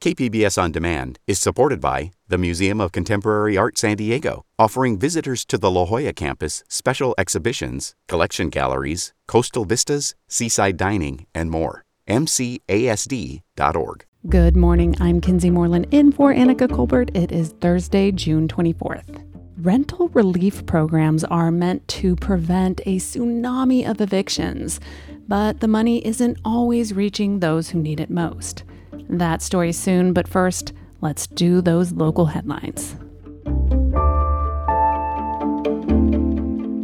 KPBS On Demand is supported by the Museum of Contemporary Art San Diego, offering visitors to the La Jolla campus special exhibitions, collection galleries, coastal vistas, seaside dining, and more. MCASD.org. Good morning. I'm Kinsey Moreland in for Annika Colbert. It is Thursday, June 24th. Rental relief programs are meant to prevent a tsunami of evictions, but the money isn't always reaching those who need it most. That story soon, but first, let's do those local headlines.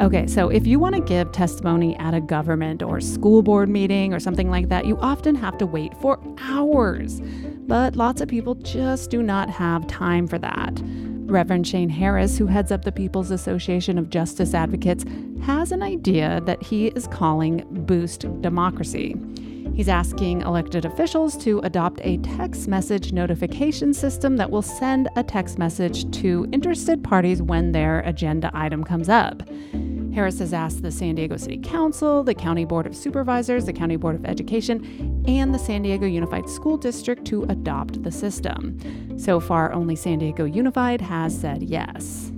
Okay, so if you want to give testimony at a government or school board meeting or something like that, you often have to wait for hours. But lots of people just do not have time for that. Reverend Shane Harris, who heads up the People's Association of Justice Advocates, has an idea that he is calling Boost Democracy. He's asking elected officials to adopt a text message notification system that will send a text message to interested parties when their agenda item comes up. Harris has asked the San Diego City Council, the County Board of Supervisors, the County Board of Education, and the San Diego Unified School District to adopt the system. So far, only San Diego Unified has said yes.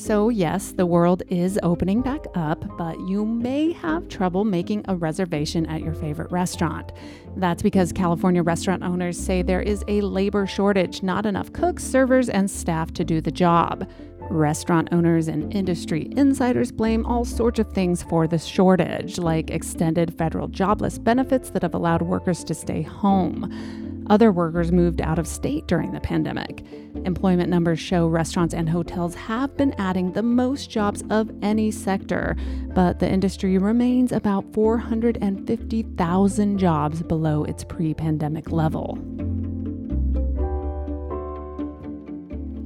So, yes, the world is opening back up, but you may have trouble making a reservation at your favorite restaurant. That's because California restaurant owners say there is a labor shortage, not enough cooks, servers, and staff to do the job. Restaurant owners and industry insiders blame all sorts of things for the shortage, like extended federal jobless benefits that have allowed workers to stay home. Other workers moved out of state during the pandemic. Employment numbers show restaurants and hotels have been adding the most jobs of any sector, but the industry remains about 450,000 jobs below its pre pandemic level.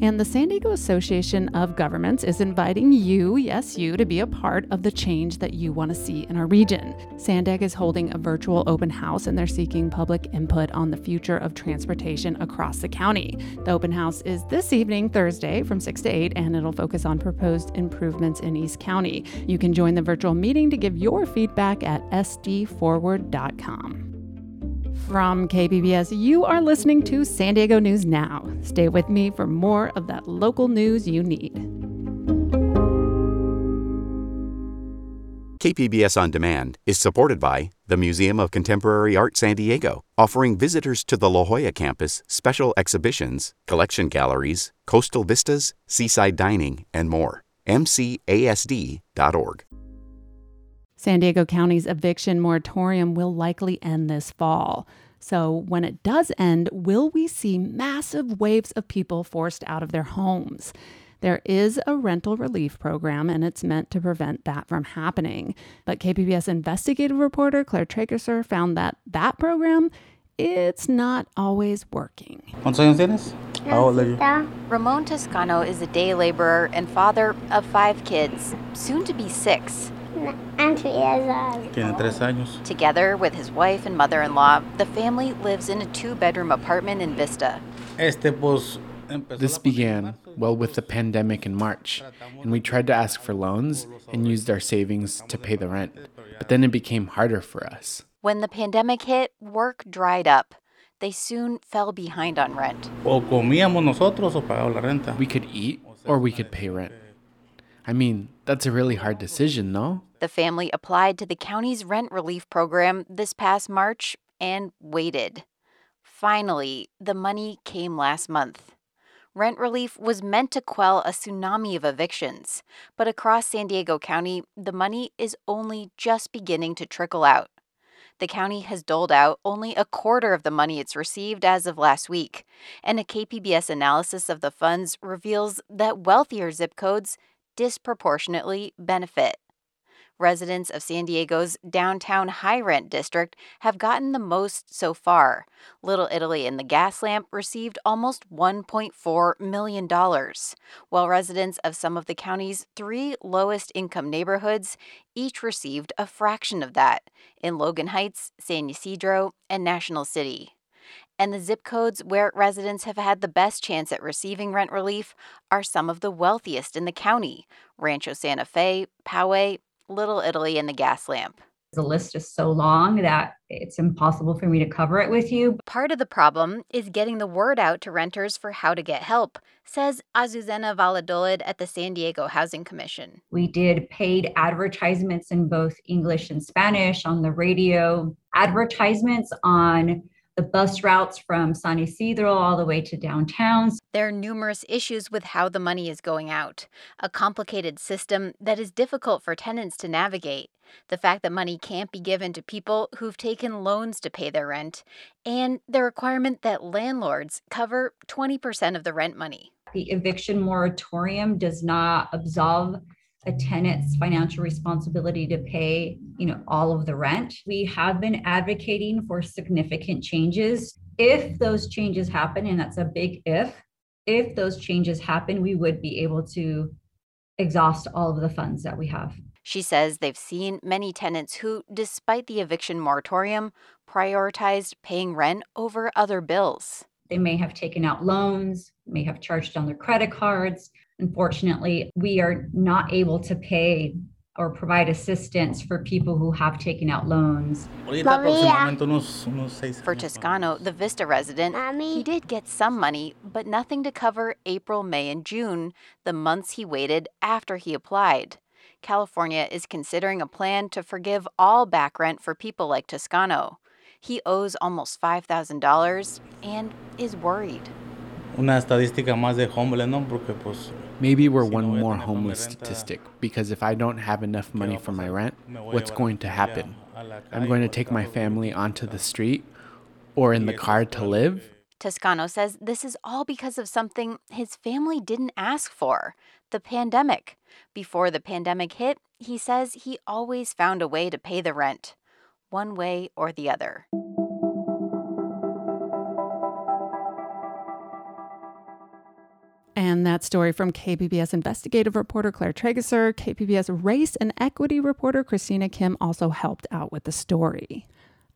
And the San Diego Association of Governments is inviting you, yes, you, to be a part of the change that you want to see in our region. SANDAG is holding a virtual open house and they're seeking public input on the future of transportation across the county. The open house is this evening, Thursday, from 6 to 8, and it'll focus on proposed improvements in East County. You can join the virtual meeting to give your feedback at sdforward.com. From KPBS, you are listening to San Diego News Now. Stay with me for more of that local news you need. KPBS On Demand is supported by the Museum of Contemporary Art San Diego, offering visitors to the La Jolla campus special exhibitions, collection galleries, coastal vistas, seaside dining, and more. MCASD.org. San Diego County's eviction moratorium will likely end this fall. So, when it does end, will we see massive waves of people forced out of their homes? There is a rental relief program, and it's meant to prevent that from happening. But KPBS investigative reporter Claire Trageser found that that program it's not always working. ¿Cuántos años tienes? Ah, How old are you? Ramon Toscano is a day laborer and father of five kids, soon to be six. I'm two years old. Tiene tres años. Together with his wife and mother in law, the family lives in a two bedroom apartment in Vista. Este, pues, This began, well, with the pandemic in March, and we tried to ask for loans and used our savings to pay the rent. But then it became harder for us. When the pandemic hit, work dried up. They soon fell behind on rent. O comíamos nosotros o pagábamos la renta. We could eat or we could pay rent. I mean, that's a really hard decision, no? The family applied to the county's rent relief program this past March and waited. Finally, the money came last month. Rent relief was meant to quell a tsunami of evictions, but across San Diego County, the money is only just beginning to trickle out. The county has doled out only a quarter of the money it's received as of last week, and a KPBS analysis of the funds reveals that wealthier zip codes disproportionately benefit. Residents of San Diego's downtown high rent district have gotten the most so far. Little Italy and the Gaslamp received almost $1.4 million, while residents of some of the county's three lowest income neighborhoods each received a fraction of that in Logan Heights, San Ysidro, and National City. And the zip codes where residents have had the best chance at receiving rent relief are some of the wealthiest in the county Rancho Santa Fe, Poway, Little Italy, and the Gaslamp. The list is so long that it's impossible for me to cover it with you. Part of the problem is getting the word out to renters for how to get help, says Azucena Valladolid at the San Diego Housing Commission. We did paid advertisements in both English and Spanish on the radio, advertisements on the bus routes from San Ysidro all the way to downtown. There are numerous issues with how the money is going out, a complicated system that is difficult for tenants to navigate, the fact that money can't be given to people who've taken loans to pay their rent, and the requirement that landlords cover 20% of the rent money. The eviction moratorium does not absolve a tenant's financial responsibility to pay, you know, all of the rent. We have been advocating for significant changes. If those changes happen, and that's a big if, if those changes happen, we would be able to exhaust all of the funds that we have. She says they've seen many tenants who, despite the eviction moratorium, prioritized paying rent over other bills. They may have taken out loans, may have charged on their credit cards, Unfortunately, we are not able to pay or provide assistance for people who have taken out loans. For Toscano, the Vista resident, Mommy. he did get some money, but nothing to cover April, May, and June, the months he waited after he applied. California is considering a plan to forgive all back rent for people like Toscano. He owes almost $5,000 and is worried. Una estadística más de homeless, ¿no? Porque pues Maybe we're one more homeless statistic because if I don't have enough money for my rent, what's going to happen? I'm going to take my family onto the street or in the car to live? Toscano says this is all because of something his family didn't ask for the pandemic. Before the pandemic hit, he says he always found a way to pay the rent, one way or the other. That story from KPBS investigative reporter Claire Trageser, KPBS race and equity reporter Christina Kim also helped out with the story.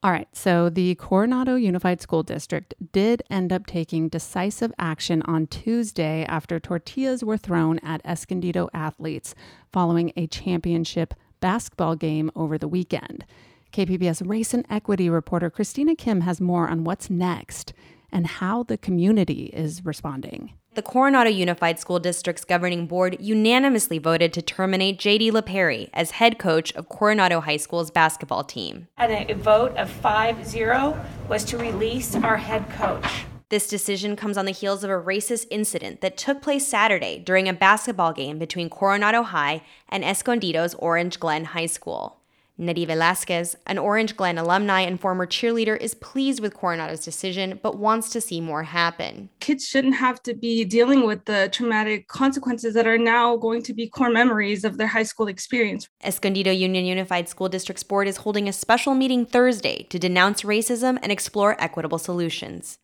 All right, so the Coronado Unified School District did end up taking decisive action on Tuesday after tortillas were thrown at Escondido athletes following a championship basketball game over the weekend. KPBS race and equity reporter Christina Kim has more on what's next and how the community is responding the Coronado Unified School District's governing board unanimously voted to terminate JD Laaperi as head coach of Coronado High School's basketball team. And a vote of 5 0 was to release our head coach. This decision comes on the heels of a racist incident that took place Saturday during a basketball game between Coronado High and Escondido's Orange Glen High School. Nettie Velasquez, an Orange Glen alumni and former cheerleader, is pleased with Coronado's decision but wants to see more happen. Kids shouldn't have to be dealing with the traumatic consequences that are now going to be core memories of their high school experience. Escondido Union Unified School District's board is holding a special meeting Thursday to denounce racism and explore equitable solutions.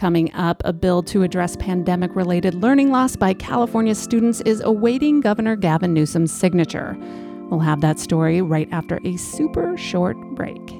Coming up, a bill to address pandemic related learning loss by California students is awaiting Governor Gavin Newsom's signature. We'll have that story right after a super short break.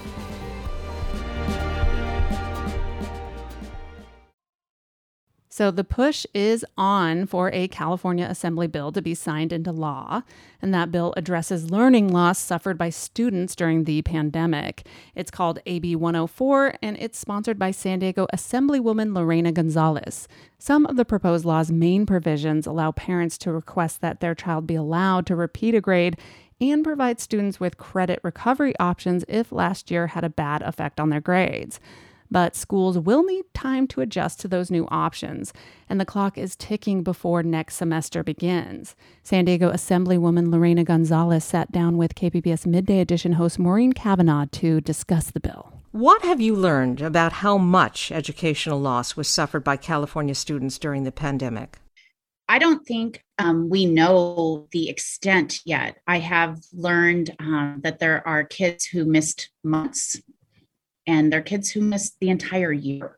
So the push is on for a California Assembly bill to be signed into law, and that bill addresses learning loss suffered by students during the pandemic. It's called AB 104, and it's sponsored by San Diego Assemblywoman Lorena Gonzalez. Some of the proposed law's main provisions allow parents to request that their child be allowed to repeat a grade and provide students with credit recovery options if last year had a bad effect on their grades but schools will need time to adjust to those new options, and the clock is ticking before next semester begins. San Diego Assemblywoman Lorena Gonzalez sat down with KPBS Midday Edition host Maureen Cavanaugh to discuss the bill. What have you learned about how much educational loss was suffered by California students during the pandemic? I don't think um, we know the extent yet. I have learned um, that there are kids who missed months and they're kids who missed the entire year.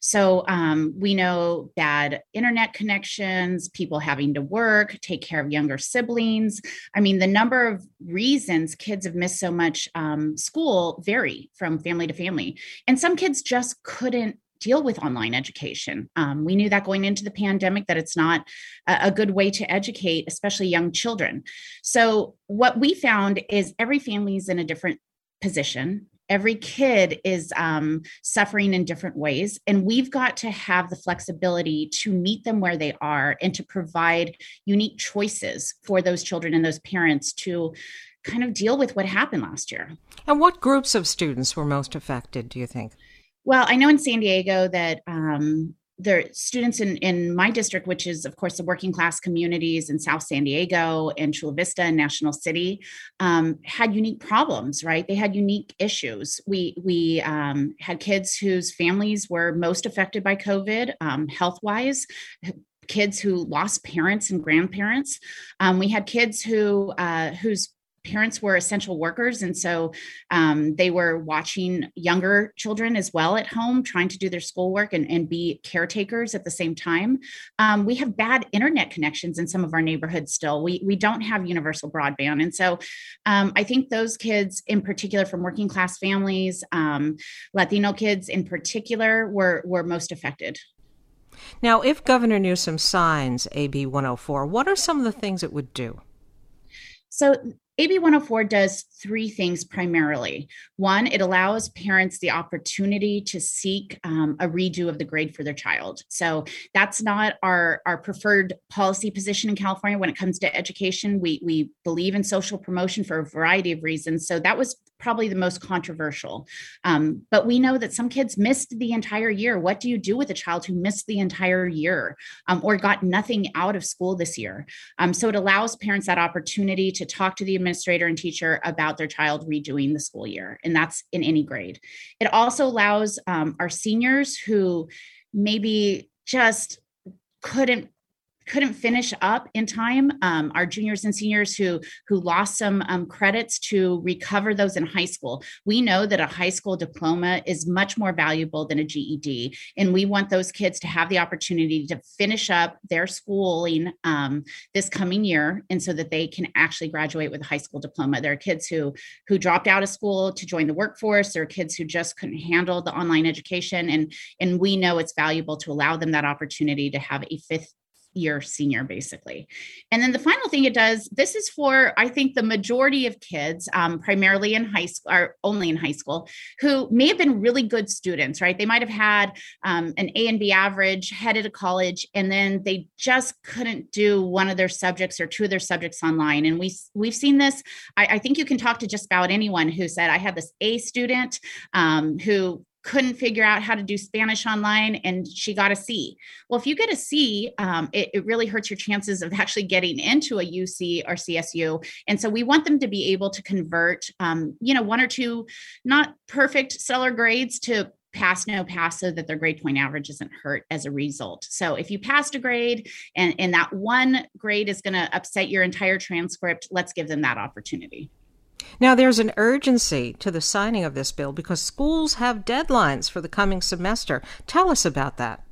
So um, we know bad internet connections, people having to work, take care of younger siblings. I mean, the number of reasons kids have missed so much um, school vary from family to family. And some kids just couldn't deal with online education. Um, we knew that going into the pandemic that it's not a, good way to educate, especially young children. So what we found is every family is in a different position every kid is um, suffering in different ways and we've got to have the flexibility to meet them where they are and to provide unique choices for those children and those parents to kind of deal with what happened last year. And what groups of students were most affected do you think? Well i know in san diego that um, the students in, in my district, which is, of course, the working class communities in South San Diego and Chula Vista and National City, um, had unique problems, right? They had unique issues. We, we um, had kids whose families were most affected by COVID um, health wise, kids who lost parents and grandparents. Um, we had kids who uh, whose parents were essential workers and so um, they were watching younger children as well at home trying to do their schoolwork and, and be caretakers at the same time. Um, we have bad internet connections in some of our neighborhoods still. We, we don't have universal broadband and so um, i think those kids in particular from working class families um, latino kids in particular were were most affected. Now if governor newsom signs ab 104 what are some of the things it would do? So AB 104 does three things primarily. One, it allows parents the opportunity to seek um, a redo of the grade for their child. So that's not our, our preferred policy position in California when it comes to education. We, we believe in social promotion for a variety of reasons. So that was probably the most controversial. Um, but we know that some kids missed the entire year. What do you do with a child who missed the entire year um, or got nothing out of school this year? Um, so it allows parents that opportunity to talk to the administrator and teacher about their child redoing the school year, and that's in any grade. It also allows um, our seniors who maybe just couldn't couldn't finish up in time. Um, our juniors and seniors who who lost some um, credits to recover those in high school. We know that a high school diploma is much more valuable than a GED, and we want those kids to have the opportunity to finish up their schooling um, this coming year, and so that they can actually graduate with a high school diploma. There are kids who who dropped out of school to join the workforce. There are kids who just couldn't handle the online education, and and we know it's valuable to allow them that opportunity to have a fifth year senior basically. And then the final thing it does this is for i think the majority of kids um, primarily in high school or only in high school who may have been really good students right? They might have had um, an a and b average headed to college and then they just couldn't do one of their subjects or two of their subjects online. And we we've seen this. I, I think you can talk to just about anyone who said i had this a student um, who couldn't figure out how to do Spanish online and she got a C. Well, if you get a C, um, it, it, really hurts your chances of actually getting into a UC or CSU. And so we want them to be able to convert, um, you know, one or two not perfect stellar grades to pass no pass so that their grade point average isn't hurt as a result so if you passed a grade and, and that one grade is going to upset your entire transcript let's give them that opportunity now, there's an urgency to the signing of this bill because schools have deadlines for the coming semester. Tell us about that.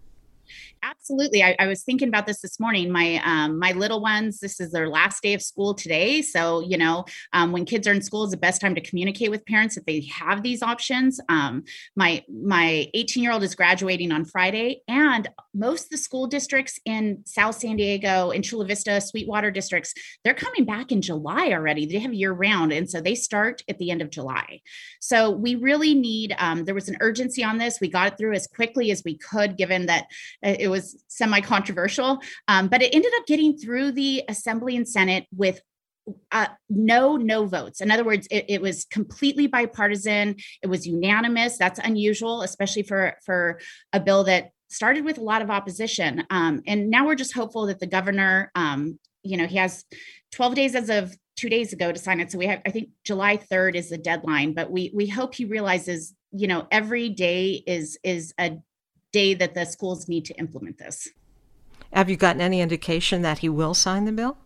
Absolutely. I, I, was thinking about this this morning. My um, my little ones, this is their last day of school today. So, you know, um, when kids are in school is the best time to communicate with parents if they have these options. Um, my my 18 year old is graduating on Friday, and most of the school districts in South San Diego, in Chula Vista, Sweetwater districts, they're coming back in July already. They have year round, and so they start at the end of July. So we really need. Um, there was an urgency on this. We got it through as quickly as we could, given that uh, it was semi controversial, um, but it ended up getting through the Assembly and Senate with uh, no no votes. In other words it, it, was completely bipartisan. It was unanimous. That's unusual especially for for a bill that started with a lot of opposition. Um, and now we're just hopeful that the governor um, you know he has 12 days as of two days ago to sign it. So we have i think july 3rd is the deadline but we we hope he realizes you know every day is is a day that the schools need to implement this. Have you gotten any indication that he will sign the bill?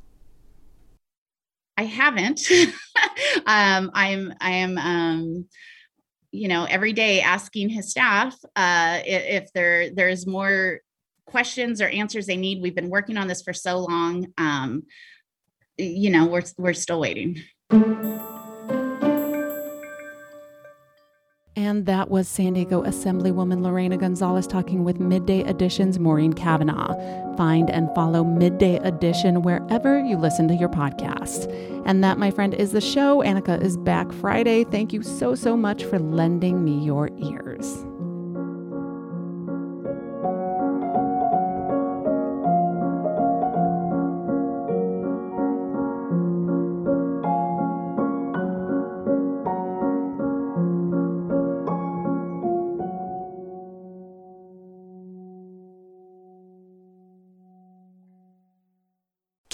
I haven't. um, I'm I am um, you know every day asking his staff uh, if, if there there's more questions or answers they need. We've been working on this for so long. Um, you know we're we're still waiting. And that was San Diego Assemblywoman Lorena Gonzalez talking with Midday Edition's Maureen Cavanaugh. Find and follow Midday Edition wherever you listen to your podcast. And that, my friend, is the show. Annika is back Friday. Thank you so, so much for lending me your ears.